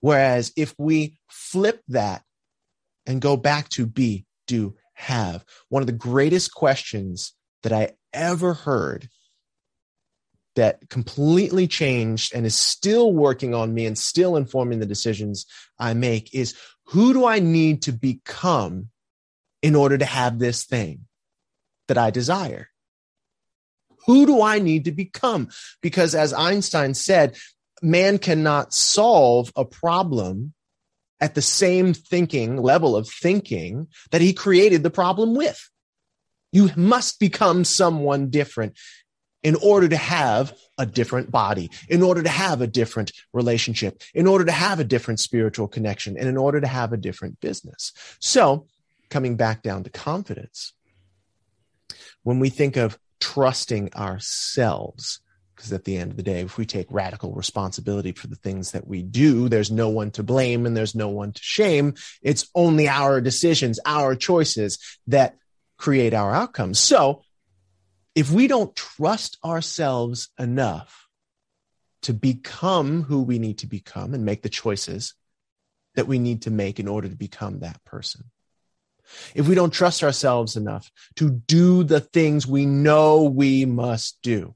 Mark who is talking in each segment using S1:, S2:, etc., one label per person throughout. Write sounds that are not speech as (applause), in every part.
S1: Whereas if we flip that and go back to be, do, have, one of the greatest questions that I ever heard that completely changed and is still working on me and still informing the decisions I make is who do I need to become in order to have this thing that I desire? Who do I need to become? Because as Einstein said, man cannot solve a problem at the same thinking level of thinking that he created the problem with. You must become someone different in order to have a different body, in order to have a different relationship, in order to have a different spiritual connection, and in order to have a different business. So, coming back down to confidence, when we think of trusting ourselves, because at the end of the day, if we take radical responsibility for the things that we do, there's no one to blame and there's no one to shame. It's only our decisions, our choices that create our outcomes. So if we don't trust ourselves enough to become who we need to become and make the choices that we need to make in order to become that person, if we don't trust ourselves enough to do the things we know we must do,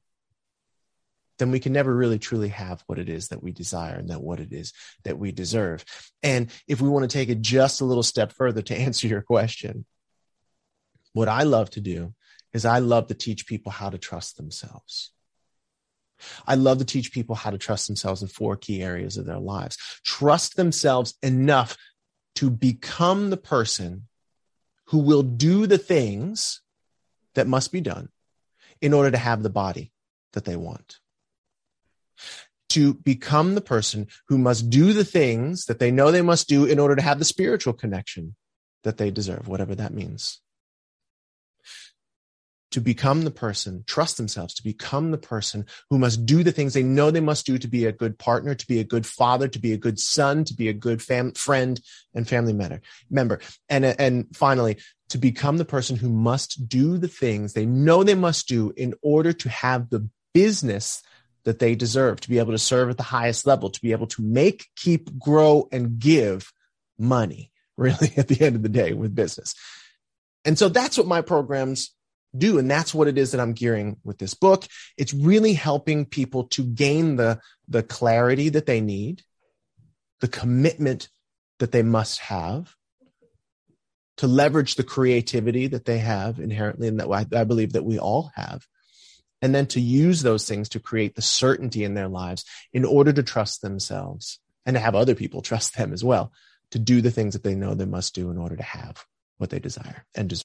S1: then we can never really truly have what it is that we desire and that what it is that we deserve. And if we want to take it just a little step further to (laughs) answer your question, what I love to do is I love to teach people how to trust themselves. I love to teach people how to trust themselves in four key areas of their lives. Trust themselves enough to become the person who will do the things that must be done in order to have the body that they want. To become the person who must do the things that they know they must do in order to have the spiritual connection that they deserve, whatever that means to become the person, trust themselves to become the person who must do the things they know they must do to be a good partner, to be a good father, to be a good son, to be a good fam- friend and family member. Member, and and finally, to become the person who must do the things they know they must do in order to have the business that they deserve, to be able to serve at the highest level, to be able to make, keep, grow, and give money. (laughs) Really, at the end of the day, with business. And so that's what my programs do. And that's what it is that I'm gearing with this book. It's really helping people to gain the, the clarity that they need, the commitment that they must have, to leverage the creativity that they have inherently, and that I, believe that we all have, and then to use those things to create the certainty in their lives in order to trust themselves and to have other people trust them as well to do the things that they know they must do in order to have what they desire and deserve.